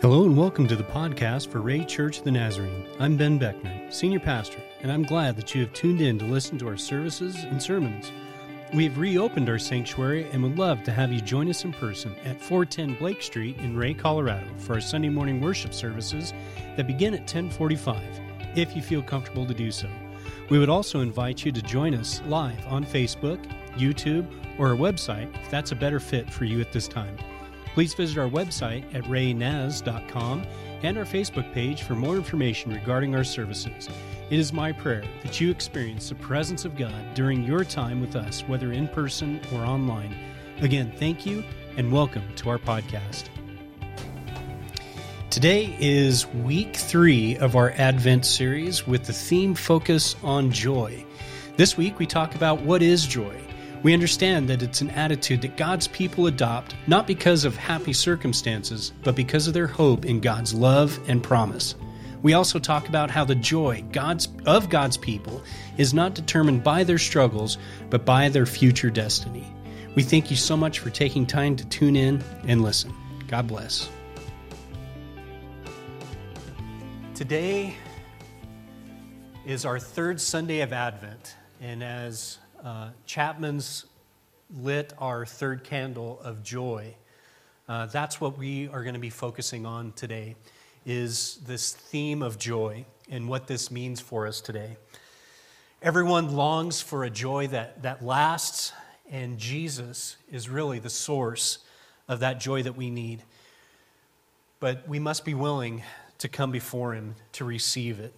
Hello and welcome to the podcast for Wray Church of the Nazarene. I'm Ben Beckner, Senior Pastor, and I'm glad that you have tuned in to listen to our services and sermons. We have reopened our sanctuary and would love to have you join us in person at 410 Blake Street in Wray, Colorado for our Sunday morning worship services that begin at 1045, if you feel comfortable to do so. We would also invite you to join us live on Facebook, YouTube, or our website if that's a better fit for you at this time. Please visit our website at raynaz.com and our Facebook page for more information regarding our services. It is my prayer that you experience the presence of God during your time with us, whether in person or online. Again, thank you and welcome to our podcast. Today is week three of our Advent series with the theme focus on joy. This week we talk about what is joy we understand that it's an attitude that God's people adopt not because of happy circumstances, but because of their hope in God's love and promise. We also talk about how the joy God's, of God's people is not determined by their struggles, but by their future destiny. We thank you so much for taking time to tune in and listen. God bless. Today is our third Sunday of Advent, and as uh, Chapman's lit our third candle of joy. Uh, that's what we are going to be focusing on today is this theme of joy and what this means for us today. Everyone longs for a joy that, that lasts, and Jesus is really the source of that joy that we need. But we must be willing to come before Him to receive it.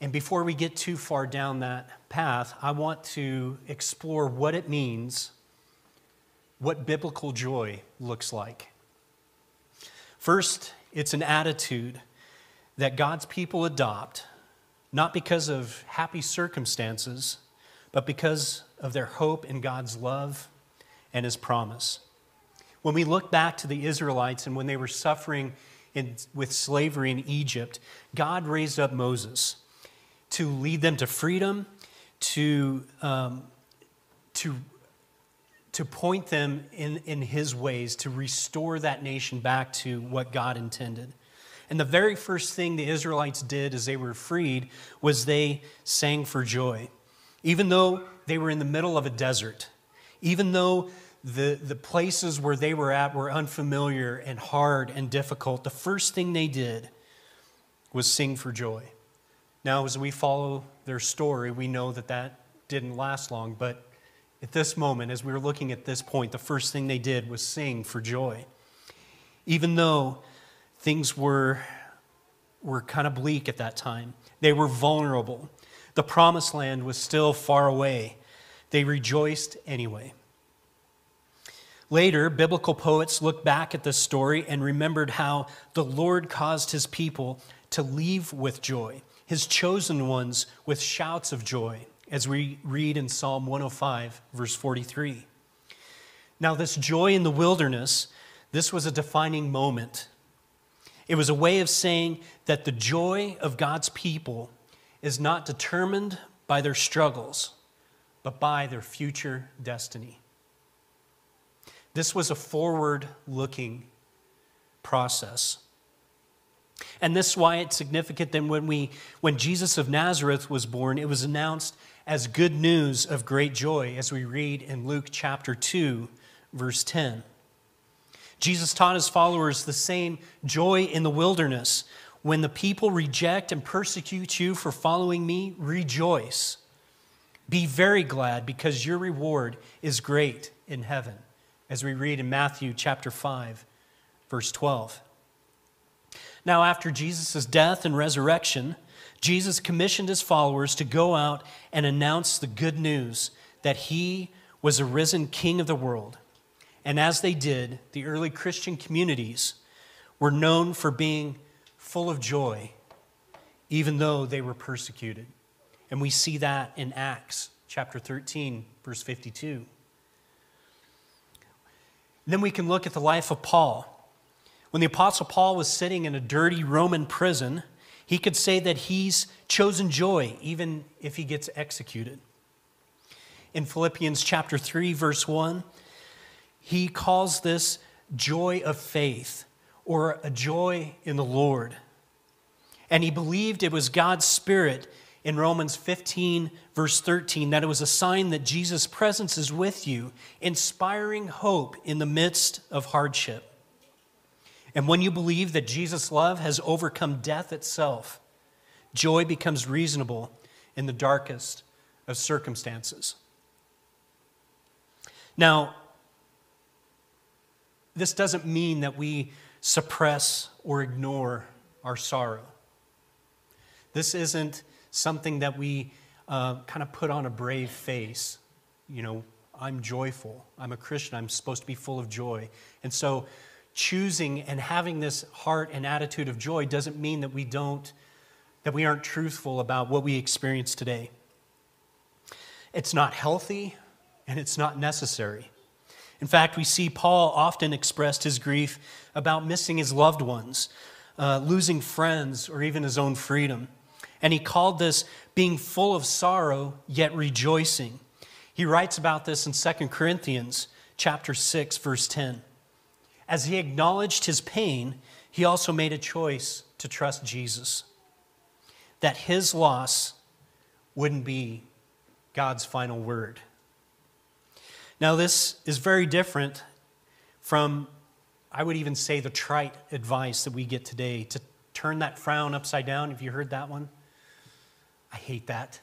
And before we get too far down that path, I want to explore what it means, what biblical joy looks like. First, it's an attitude that God's people adopt, not because of happy circumstances, but because of their hope in God's love and His promise. When we look back to the Israelites and when they were suffering in, with slavery in Egypt, God raised up Moses to lead them to freedom, to, um, to, to point them in, in his ways, to restore that nation back to what God intended. And the very first thing the Israelites did as they were freed was they sang for joy. Even though they were in the middle of a desert, even though the, the places where they were at were unfamiliar and hard and difficult, the first thing they did was sing for joy. Now, as we follow their story, we know that that didn't last long, but at this moment, as we were looking at this point, the first thing they did was sing for joy. Even though things were, were kind of bleak at that time, they were vulnerable. The promised land was still far away. They rejoiced anyway. Later, biblical poets looked back at this story and remembered how the Lord caused his people to leave with joy his chosen ones with shouts of joy, as we read in Psalm 105, verse 43. Now, this joy in the wilderness, this was a defining moment. It was a way of saying that the joy of God's people is not determined by their struggles, but by their future destiny. This was a forward looking process. And this is why it's significant that when, we, when Jesus of Nazareth was born, it was announced as good news of great joy, as we read in Luke chapter 2, verse 10. Jesus taught his followers the same joy in the wilderness. When the people reject and persecute you for following me, rejoice. Be very glad because your reward is great in heaven, as we read in Matthew chapter 5, verse 12. Now, after Jesus' death and resurrection, Jesus commissioned his followers to go out and announce the good news that he was a risen king of the world. And as they did, the early Christian communities were known for being full of joy, even though they were persecuted. And we see that in Acts chapter 13, verse 52. Then we can look at the life of Paul. When the Apostle Paul was sitting in a dirty Roman prison, he could say that he's chosen joy even if he gets executed. In Philippians chapter 3 verse 1, he calls this joy of faith or a joy in the Lord. And he believed it was God's Spirit in Romans 15, verse 13, that it was a sign that Jesus' presence is with you, inspiring hope in the midst of hardship. And when you believe that Jesus' love has overcome death itself, joy becomes reasonable in the darkest of circumstances. Now, this doesn't mean that we suppress or ignore our sorrow. This isn't something that we uh, kind of put on a brave face. You know, I'm joyful. I'm a Christian. I'm supposed to be full of joy. And so, choosing and having this heart and attitude of joy doesn't mean that we don't, that we aren't truthful about what we experience today. It's not healthy and it's not necessary. In fact, we see Paul often expressed his grief about missing his loved ones, uh, losing friends, or even his own freedom. And he called this being full of sorrow, yet rejoicing. He writes about this in 2 Corinthians chapter 6, verse 10. As he acknowledged his pain, he also made a choice to trust Jesus. That his loss wouldn't be God's final word. Now, this is very different from, I would even say, the trite advice that we get today to turn that frown upside down. Have you heard that one? I hate that.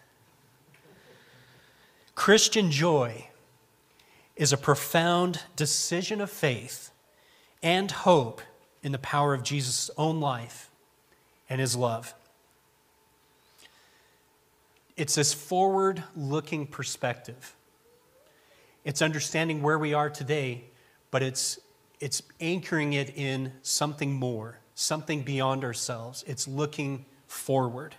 Christian joy is a profound decision of faith and hope in the power of Jesus' own life and his love. It's this forward looking perspective it's understanding where we are today, but it's, it's anchoring it in something more, something beyond ourselves. It's looking forward.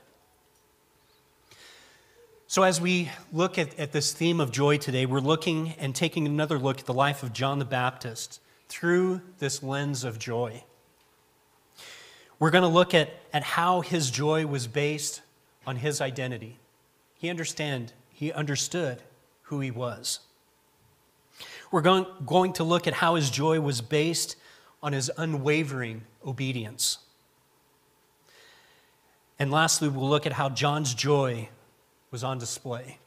So, as we look at, at this theme of joy today, we're looking and taking another look at the life of John the Baptist through this lens of joy. We're going to look at, at how his joy was based on his identity. He understand, he understood who he was. We're going, going to look at how his joy was based on his unwavering obedience. And lastly, we'll look at how John's joy was on display.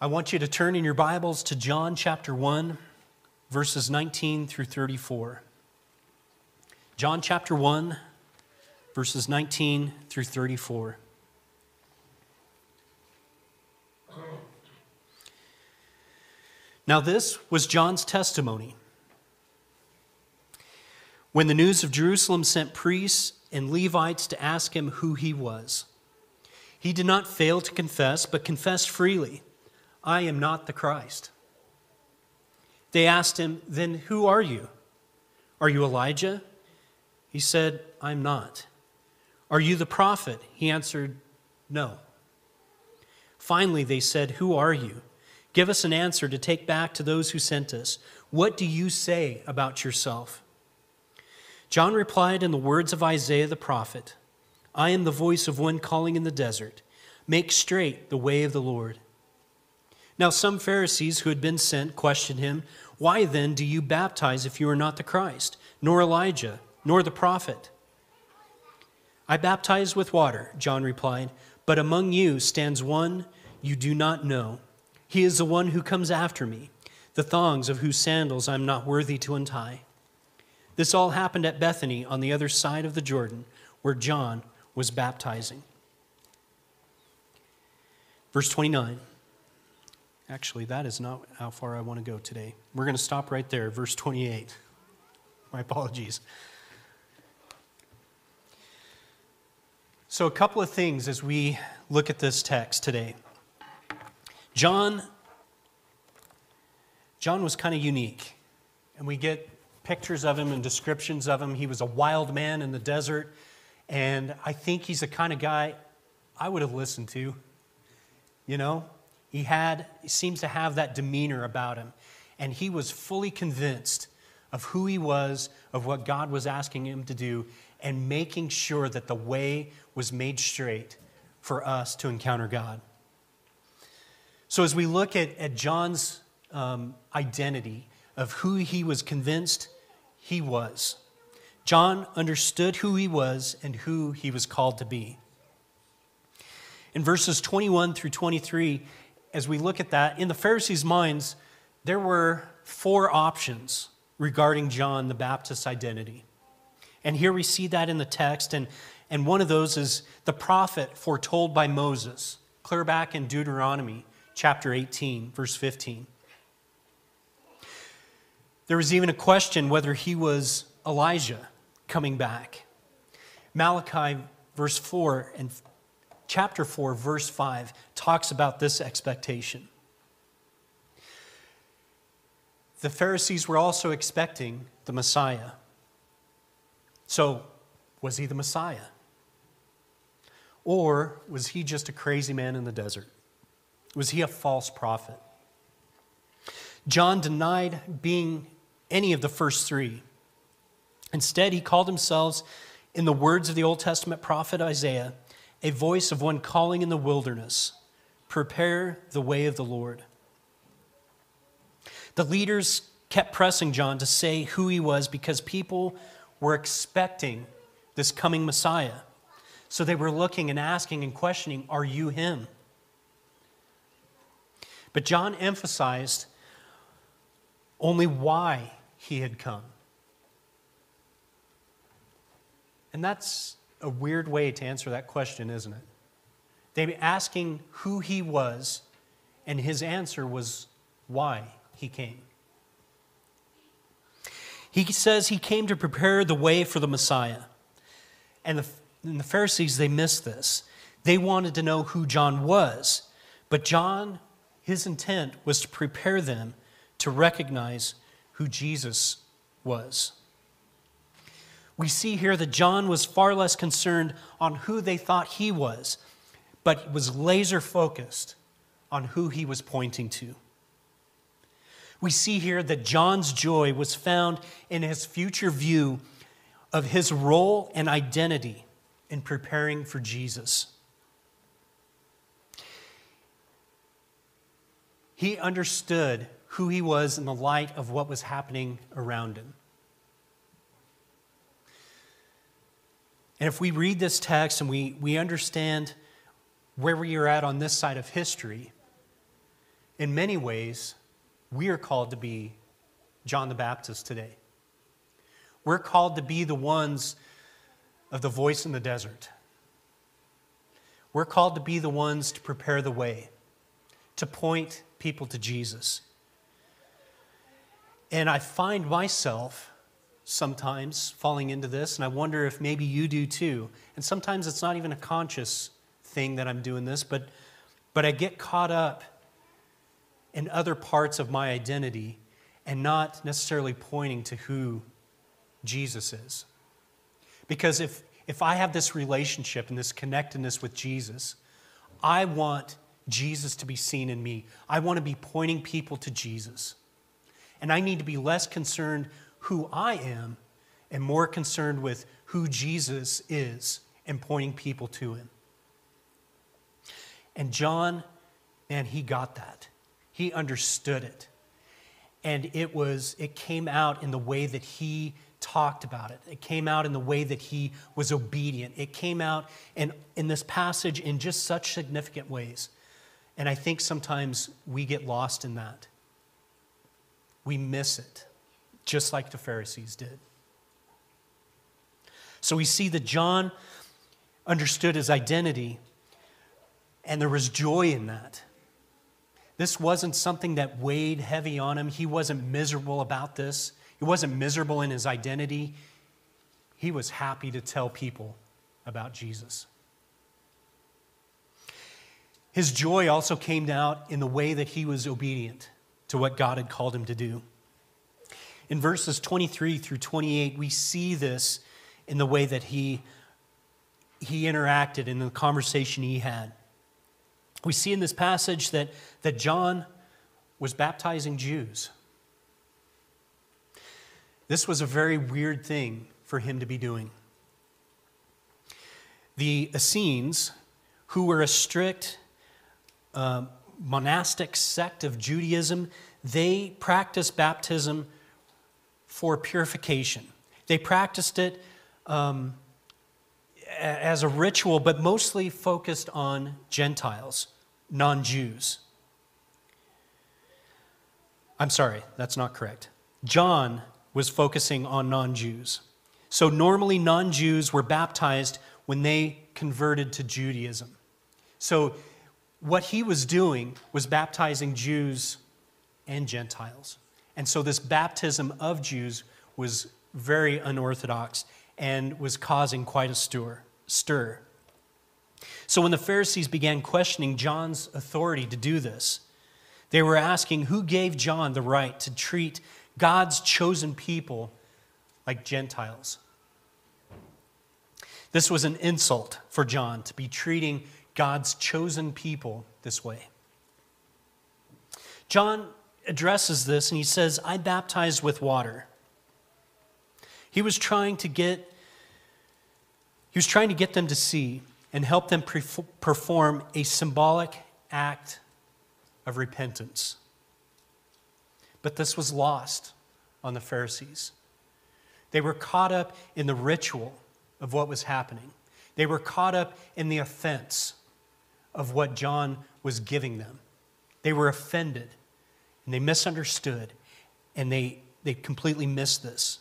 I want you to turn in your Bibles to John chapter 1, verses 19 through 34. John chapter 1, verses 19 through 34. Now, this was John's testimony. When the news of Jerusalem sent priests and Levites to ask him who he was, he did not fail to confess, but confessed freely, I am not the Christ. They asked him, Then who are you? Are you Elijah? He said, I'm not. Are you the prophet? He answered, No. Finally, they said, Who are you? Give us an answer to take back to those who sent us. What do you say about yourself? John replied in the words of Isaiah the prophet I am the voice of one calling in the desert, make straight the way of the Lord. Now, some Pharisees who had been sent questioned him, Why then do you baptize if you are not the Christ, nor Elijah, nor the prophet? I baptize with water, John replied, but among you stands one you do not know he is the one who comes after me, the thongs of whose sandals I'm not worthy to untie. This all happened at Bethany on the other side of the Jordan, where John was baptizing. Verse 29. Actually, that is not how far I want to go today. We're going to stop right there, verse 28. My apologies. So, a couple of things as we look at this text today. John, John was kind of unique, and we get pictures of him and descriptions of him. He was a wild man in the desert, and I think he's the kind of guy I would have listened to. You know, he had he seems to have that demeanor about him, and he was fully convinced of who he was, of what God was asking him to do, and making sure that the way was made straight for us to encounter God. So, as we look at, at John's um, identity of who he was convinced he was. John understood who he was and who he was called to be. In verses 21 through 23, as we look at that, in the Pharisees' minds, there were four options regarding John the Baptist's identity. And here we see that in the text, and, and one of those is the prophet foretold by Moses, clear back in Deuteronomy chapter 18, verse 15. There was even a question whether he was Elijah coming back. Malachi, verse 4, and chapter 4, verse 5, talks about this expectation. The Pharisees were also expecting the Messiah. So, was he the Messiah? Or was he just a crazy man in the desert? Was he a false prophet? John denied being any of the first three. Instead, he called himself, in the words of the Old Testament prophet Isaiah, a voice of one calling in the wilderness, prepare the way of the Lord. The leaders kept pressing John to say who he was because people were expecting this coming Messiah. So they were looking and asking and questioning, Are you him? But John emphasized only why he had come. And that's a weird way to answer that question, isn't it? They were asking who he was, and his answer was why he came. He says he came to prepare the way for the Messiah. And the, and the Pharisees, they missed this. They wanted to know who John was. But John, his intent was to prepare them to recognize who Jesus was. We see here that John was far less concerned on who they thought he was, but was laser focused on who he was pointing to. We see here that John's joy was found in his future view of his role and identity in preparing for Jesus. He understood who he was in the light of what was happening around him. And if we read this text and we, we understand where we are at on this side of history, in many ways, we are called to be John the Baptist today. We're called to be the ones of the voice in the desert. We're called to be the ones to prepare the way, to point people to Jesus. And I find myself sometimes falling into this, and I wonder if maybe you do too. And sometimes it's not even a conscious thing that I'm doing this, but, but I get caught up in other parts of my identity and not necessarily pointing to who Jesus is. Because if, if I have this relationship and this connectedness with Jesus, I want Jesus to be seen in me. I want to be pointing people to Jesus. And I need to be less concerned who I am and more concerned with who Jesus is and pointing people to him. And John, man, he got that. He understood it. And it was it came out in the way that he talked about it. It came out in the way that he was obedient. It came out in, in this passage in just such significant ways. And I think sometimes we get lost in that. We miss it just like the Pharisees did. So we see that John understood his identity, and there was joy in that. This wasn't something that weighed heavy on him. He wasn't miserable about this. He wasn't miserable in his identity. He was happy to tell people about Jesus. His joy also came out in the way that he was obedient to what God had called him to do. In verses 23 through 28, we see this in the way that he, he interacted in the conversation he had. We see in this passage that, that John was baptizing Jews. This was a very weird thing for him to be doing. The Essenes, who were a strict uh, monastic sect of Judaism, they practiced baptism for purification. They practiced it um, as a ritual, but mostly focused on Gentiles, non Jews. I'm sorry, that's not correct. John was focusing on non Jews. So normally, non Jews were baptized when they converted to Judaism. So what he was doing was baptizing Jews and Gentiles. And so this baptism of Jews was very unorthodox and was causing quite a stir. stir. So when the Pharisees began questioning John's authority to do this, they were asking who gave John the right to treat God's chosen people like Gentiles. This was an insult for John to be treating God's chosen people this way. John addresses this and he says, I baptize with water. He was trying to get he was trying to get them to see and help them perform a symbolic act of repentance. But this was lost on the Pharisees. They were caught up in the ritual of what was happening, they were caught up in the offense of what John was giving them. They were offended and they misunderstood and they, they completely missed this.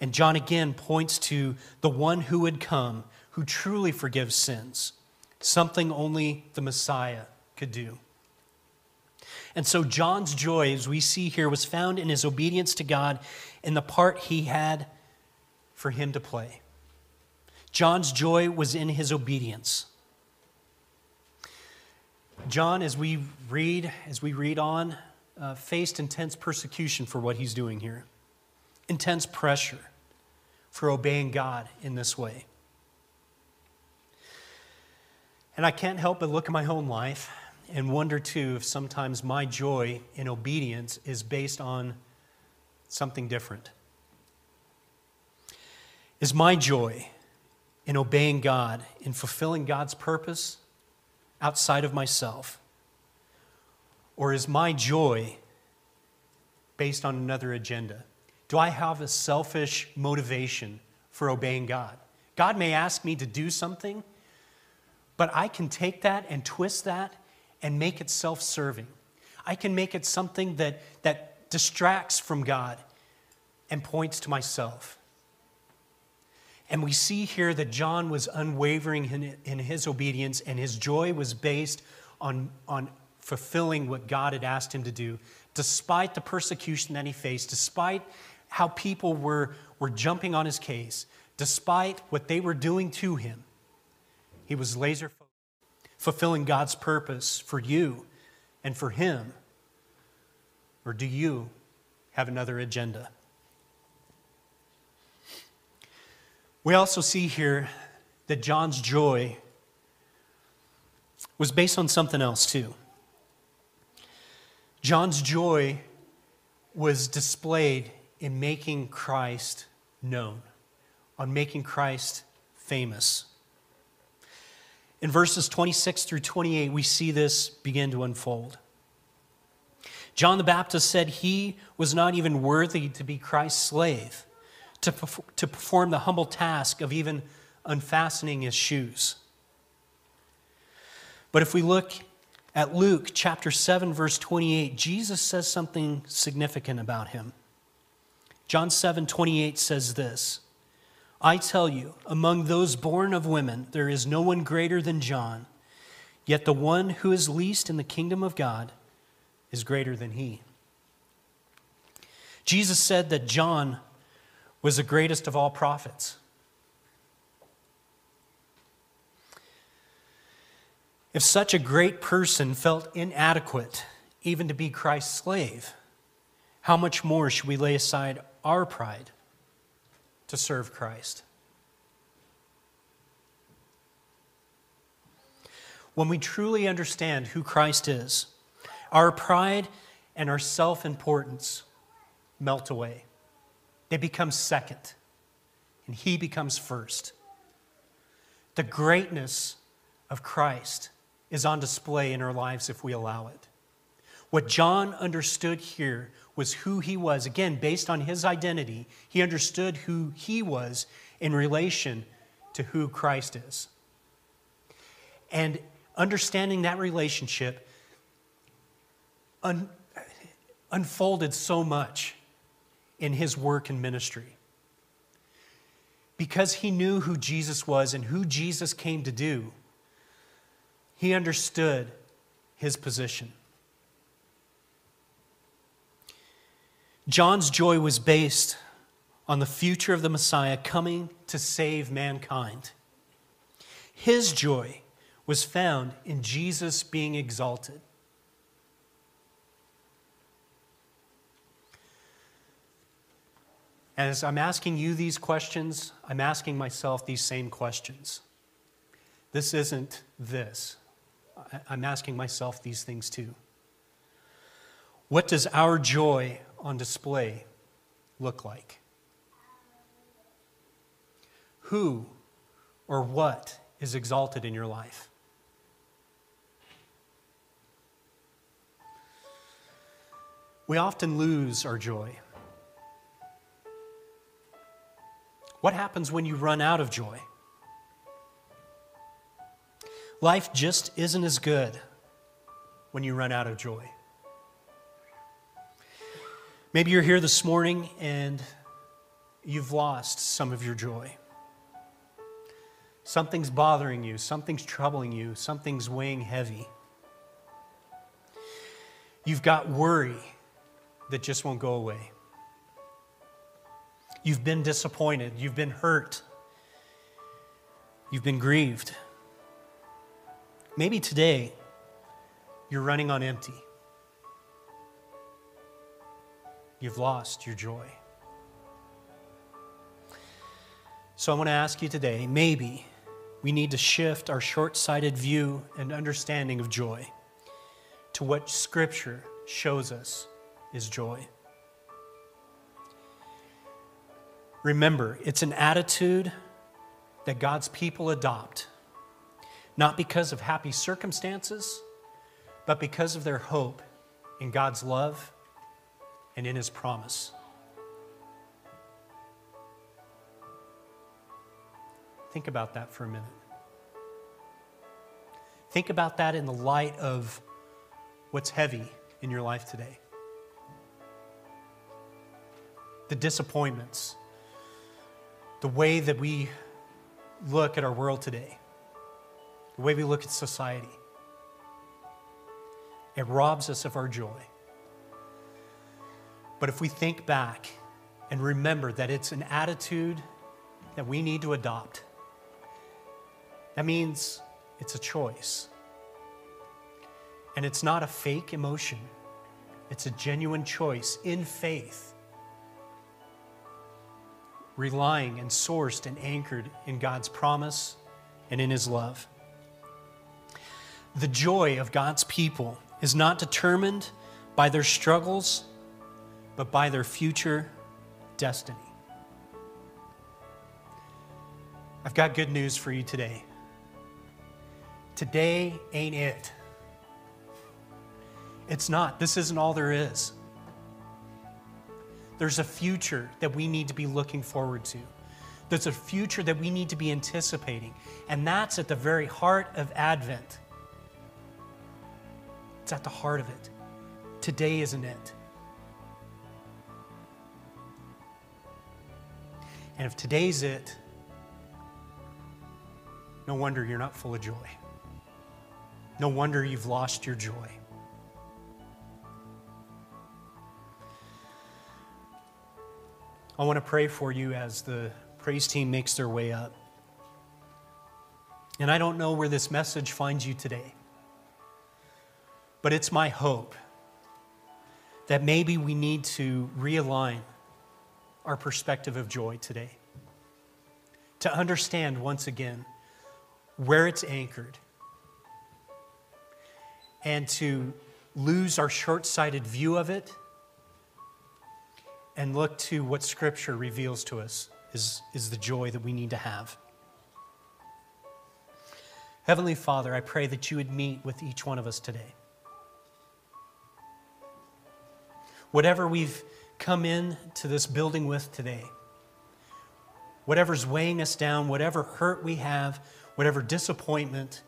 And John again points to the one who would come who truly forgives sins, something only the Messiah could do. And so John's joy, as we see here, was found in his obedience to God in the part he had for him to play. John's joy was in his obedience. John, as we read, as we read on, uh, faced intense persecution for what he's doing here, intense pressure for obeying God in this way. And I can't help but look at my own life and wonder too if sometimes my joy in obedience is based on something different. Is my joy in obeying God, in fulfilling God's purpose outside of myself? Or is my joy based on another agenda? Do I have a selfish motivation for obeying God? God may ask me to do something, but I can take that and twist that and make it self serving. I can make it something that, that distracts from God and points to myself. And we see here that John was unwavering in, his obedience, and his joy was based on, on fulfilling what God had asked him to do, despite the persecution that he faced, despite how people were, were jumping on his case, despite what they were doing to him. He was laser focused fulfilling God's purpose for you and for Him? Or do you have another agenda? We also see here that John's joy was based on something else, too. John's joy was displayed in making Christ known, on making Christ famous. In verses 26 through 28, we see this begin to unfold. John the Baptist said he was not even worthy to be Christ's slave, to, to perform the humble task of even unfastening his shoes. But if we look at Luke chapter 7, verse 28, Jesus says something significant about him. John 7 28 says this I tell you, among those born of women, there is no one greater than John, yet the one who is least in the kingdom of God is greater than he. Jesus said that John was the greatest of all prophets. If such a great person felt inadequate even to be Christ's slave, how much more should we lay aside our pride to serve Christ. When we truly understand who Christ is, our pride and our self importance melt away. They become second, and He becomes first. The greatness of Christ is on display in our lives if we allow it. What John understood here was who he was. Again, based on his identity, he understood who he was in relation to who Christ is. And understanding that relationship un- unfolded so much in his work and ministry. Because he knew who Jesus was and who Jesus came to do, he understood his position. John's joy was based on the future of the Messiah coming to save mankind. His joy was found in Jesus being exalted. As I'm asking you these questions, I'm asking myself these same questions. This isn't this. I'm asking myself these things too. What does our joy on display look like? Who or what is exalted in your life? We often lose our joy. What happens when you run out of joy? Life just isn't as good when you run out of joy. Maybe you're here this morning and you've lost some of your joy. Something's bothering you, something's troubling you, something's weighing heavy. You've got worry that just won't go away. You've been disappointed. You've been hurt. You've been grieved. Maybe today you're running on empty. You've lost your joy. So I want to ask you today maybe we need to shift our short sighted view and understanding of joy to what Scripture shows us is joy. Remember, it's an attitude that God's people adopt, not because of happy circumstances, but because of their hope in God's love and in His promise. Think about that for a minute. Think about that in the light of what's heavy in your life today the disappointments the way that we look at our world today, the way we look at society. It robs us of our joy. But if we think back and remember that it's an attitude that we need to adopt, that means it's a choice. And it's not a fake emotion, it's a genuine choice in faith relying and sourced and anchored in God's promise and in His love. The joy of God's people is not determined by their struggles, but by their future destiny. I've got good news for you today. Today ain't it. It's not. This isn't all there is. There's a future that we need to be looking forward to. There's a future that we need to be anticipating. And that's at the very heart of Advent. It's at the heart of it. Today isn't it. And if today's it, no wonder you're not full of joy. No wonder you've lost your joy. I want to pray for you as the praise team makes their way up. And I don't know where this message finds you today, but it's my hope that maybe we need to realign our perspective of joy today. To understand once again where it's anchored and to lose our short sighted view of it and look to what Scripture reveals to us is, is the joy that we need to have. Heavenly Father, I pray that you would meet with each one of us today. whatever we've come in to this building with today, whatever's weighing us down, whatever hurt we have, whatever disappointment,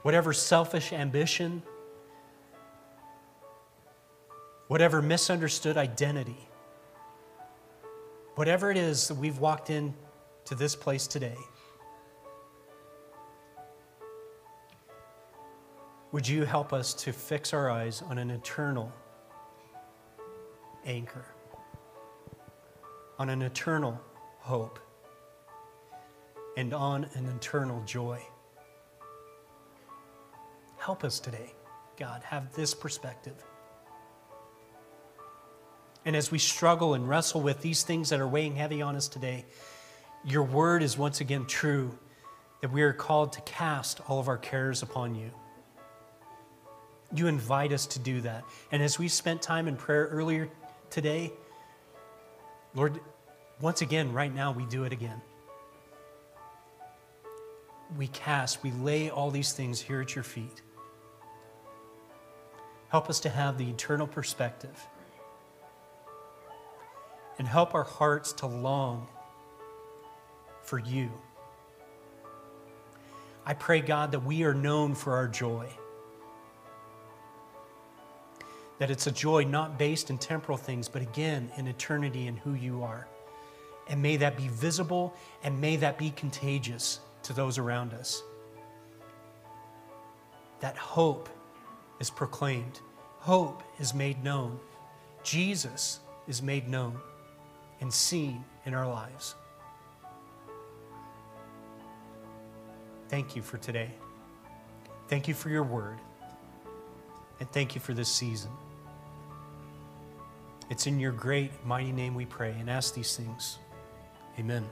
whatever selfish ambition, whatever misunderstood identity, whatever it is that we've walked in to this place today. Would you help us to fix our eyes on an eternal anchor, on an eternal hope, and on an eternal joy? Help us today, God, have this perspective. And as we struggle and wrestle with these things that are weighing heavy on us today, your word is once again true that we are called to cast all of our cares upon you. You invite us to do that. And as we spent time in prayer earlier today, Lord, once again, right now, we do it again. We cast, we lay all these things here at your feet. Help us to have the eternal perspective. And help our hearts to long for you. I pray, God, that we are known for our joy. That it's a joy not based in temporal things, but again in eternity and who you are. And may that be visible and may that be contagious to those around us. That hope is proclaimed, hope is made known, Jesus is made known and seen in our lives. Thank you for today. Thank you for your word. And thank you for this season. It's in your great, mighty name we pray and ask these things. Amen.